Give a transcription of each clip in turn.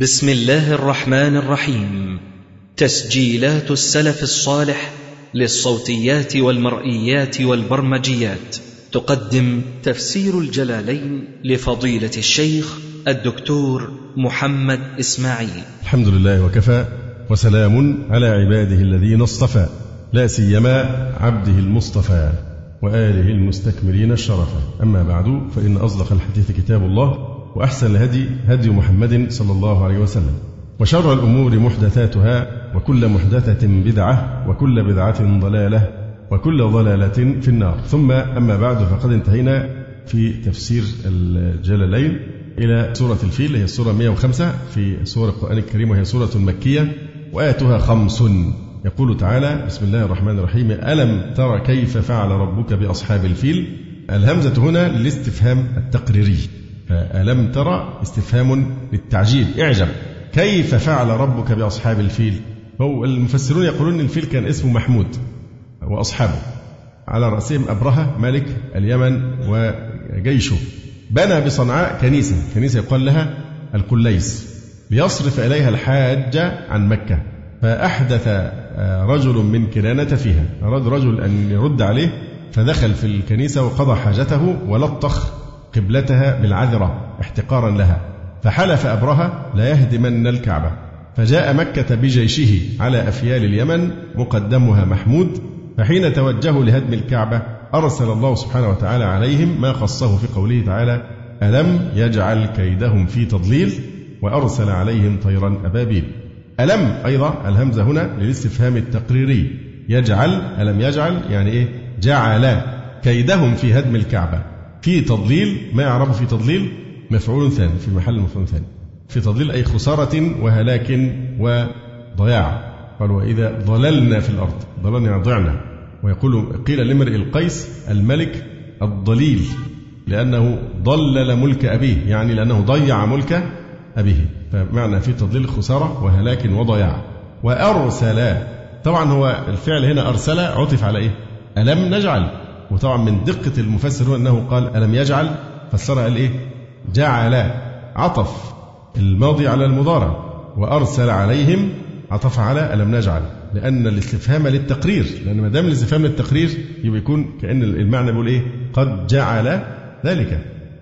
بسم الله الرحمن الرحيم. تسجيلات السلف الصالح للصوتيات والمرئيات والبرمجيات. تقدم تفسير الجلالين لفضيلة الشيخ الدكتور محمد إسماعيل. الحمد لله وكفى وسلام على عباده الذين اصطفى لا سيما عبده المصطفى وآله المستكملين الشرفا أما بعد فإن أصدق الحديث كتاب الله. وأحسن الهدي هدي محمد صلى الله عليه وسلم. وشر الأمور محدثاتها وكل محدثة بدعة وكل بدعة ضلالة وكل ضلالة في النار. ثم أما بعد فقد انتهينا في تفسير الجلالين إلى سورة الفيل هي السورة 105 في سورة القرآن الكريم وهي سورة مكية وآياتها خمس. يقول تعالى بسم الله الرحمن الرحيم ألم تر كيف فعل ربك بأصحاب الفيل؟ الهمزة هنا للاستفهام التقريري. فألم ترى استفهام للتعجيب اعجب. كيف فعل ربك بأصحاب الفيل؟ هو المفسرون يقولون الفيل كان اسمه محمود وأصحابه. على رأسهم أبرهة ملك اليمن وجيشه. بنى بصنعاء كنيسة. كنيسة يقال لها القليس ليصرف إليها الحاج عن مكة. فأحدث رجل من كنانة فيها. أراد رجل أن يرد عليه فدخل في الكنيسة وقضى حاجته ولطخ. قبلتها بالعذرة احتقارا لها فحلف أبرهة لا يهدمن الكعبة. فجاء مكة بجيشه على أفيال اليمن مقدمها محمود فحين توجهوا لهدم الكعبة أرسل الله سبحانه وتعالى عليهم ما خصه في قوله تعالى ألم يجعل كيدهم في تضليل؟ وأرسل عليهم طيرا أبابيل. ألم أيضا الهمزة هنا للاستفهام التقريري. يجعل ألم يجعل يعني إيه؟ جعل كيدهم في هدم الكعبة. في تضليل ما يعرف في تضليل مفعول ثاني في محل مفعول ثاني. في تضليل أي خسارة وهلاك وضياع. قال وإذا ضللنا في الأرض. ضللنا يعني ضعنا ويقول قيل لامرئ القيس الملك الضليل لأنه ضلل ملك أبيه. يعني لأنه ضيع ملك أبيه. فمعنى في تضليل خسارة وهلاك وضياع. وأرسل طبعا هو الفعل هنا أرسل عطف على إيه؟ ألم نجعل. وطبعا من دقة المفسر أنه قال ألم يجعل؟ فسرها قال إيه؟ جعل عطف الماضي على المضارع وأرسل عليهم عطف على ألم نجعل لأن الاستفهام للتقرير لأن ما دام الاستفهام للتقرير يبقى يكون كأن المعنى بيقول إيه؟ قد جعل ذلك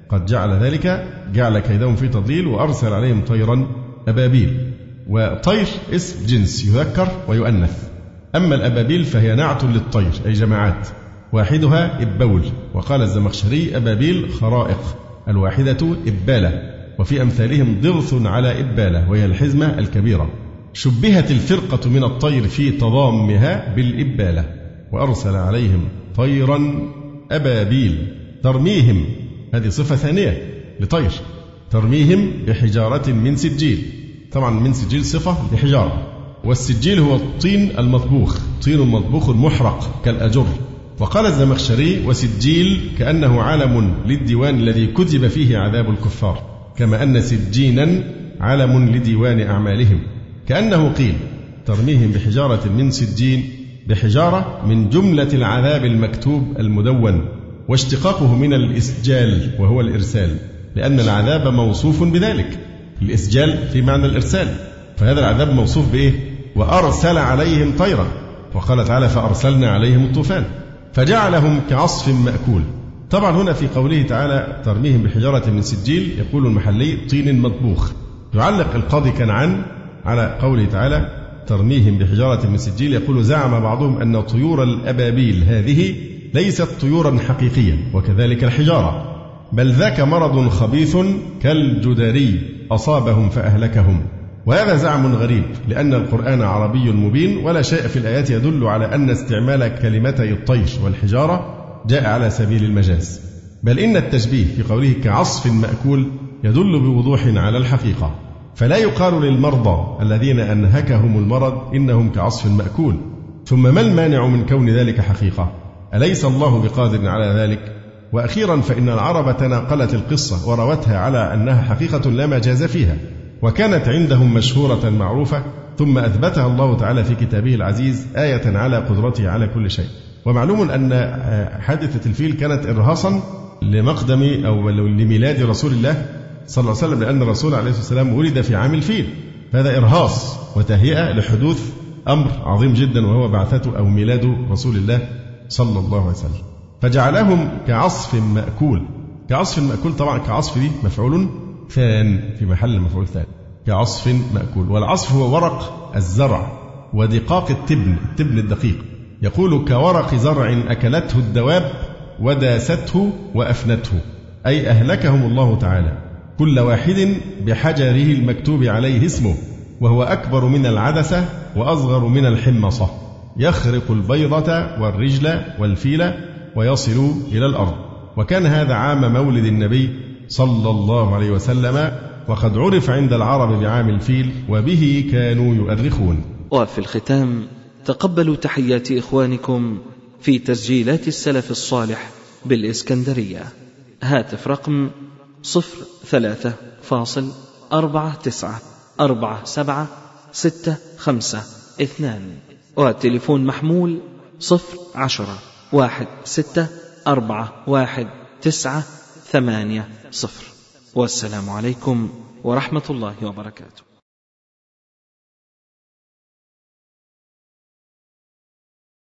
قد جعل ذلك جعل كيدهم في تضليل وأرسل عليهم طيرا أبابيل وطير اسم جنس يذكر ويؤنث أما الأبابيل فهي نعت للطير أي جماعات. واحدها إبول وقال الزمخشري أبابيل خرائق الواحدة إبالة وفي أمثالهم ضغث على إبالة وهي الحزمة الكبيرة. شبهت الفرقة من الطير في تضامها بالإبالة وأرسل عليهم طيرا أبابيل ترميهم هذه صفة ثانية لطير ترميهم بحجارة من سجيل. طبعا من سجيل صفة لحجارة والسجيل هو الطين المطبوخ طين مطبوخ محرق كالأجر. وقال الزمخشري وسجيل كأنه علم للديوان الذي كتب فيه عذاب الكفار كما أن سجينا علم لديوان أعمالهم. كأنه قيل ترميهم بحجارة من سجين بحجارة من جملة العذاب المكتوب المدون واشتقاقه من الإسجال وهو الإرسال لأن العذاب موصوف بذلك. الإسجال في معنى الإرسال. فهذا العذاب موصوف بإيه؟ وأرسل عليهم طيرا. وقال تعالى فأرسلنا عليهم الطوفان. فجعلهم كعصف مأكول. طبعا هنا في قوله تعالى ترميهم بحجارة من سجيل يقول المحلي طين مطبوخ. يعلق القاضي كنعان على قوله تعالى ترميهم بحجارة من سجيل يقول زعم بعضهم أن طيور الأبابيل هذه ليست طيورا حقيقية وكذلك الحجارة. بل ذاك مرض خبيث كالجدري أصابهم فأهلكهم. وهذا زعم غريب لأن القرآن عربي مبين ولا شيء في الآيات يدل على أن استعمال كلمتي الطير والحجارة جاء على سبيل المجاز. بل إن التشبيه في قوله كعصف مأكول يدل بوضوح على الحقيقة. فلا يقال للمرضى الذين أنهكهم المرض إنهم كعصف مأكول. ثم ما المانع من كون ذلك حقيقة؟ أليس الله بقادر على ذلك؟ وأخيرا فإن العرب تناقلت القصة وروتها على أنها حقيقة لا مجاز فيها. وكانت عندهم مشهورة معروفة ثم أثبتها الله تعالى في كتابه العزيز آية على قدرته على كل شيء. ومعلوم أن حادثة الفيل كانت إرهاصا لمقدم أو لميلاد رسول الله صلى الله عليه وسلم لأن الرسول عليه الصلاة والسلام ولد في عام الفيل. هذا إرهاص وتهيئة لحدوث أمر عظيم جدا وهو بعثته أو ميلاد رسول الله صلى الله عليه وسلم. فجعلهم كعصف مأكول. كعصف مأكول طبعا كعصف دي مفعول ثان في محل مفعول ثان كعصف مأكول. والعصف هو ورق الزرع ودقاق التبن التبن الدقيق. يقول كورق زرع أكلته الدواب وداسته وأفنته. أي أهلكهم الله تعالى. كل واحد بحجره المكتوب عليه اسمه وهو أكبر من العدسة وأصغر من الحمصة. يخرق البيضة والرجل والفيل ويصل إلى الأرض. وكان هذا عام مولد النبي صلى الله عليه وسلم وقد عرف عند العرب بعام الفيل وبه كانوا يؤرخون. وفي الختام تقبلوا تحيات إخوانكم في تسجيلات السلف الصالح بالإسكندرية. هاتف رقم صفر ثلاثة فاصل أربعة تسعة أربعة سبعة ستة خمسة اثنان وتليفون محمول صفر عشرة واحد ستة أربعة واحد تسعة ثمانية صفر. والسلام عليكم ورحمة الله وبركاته.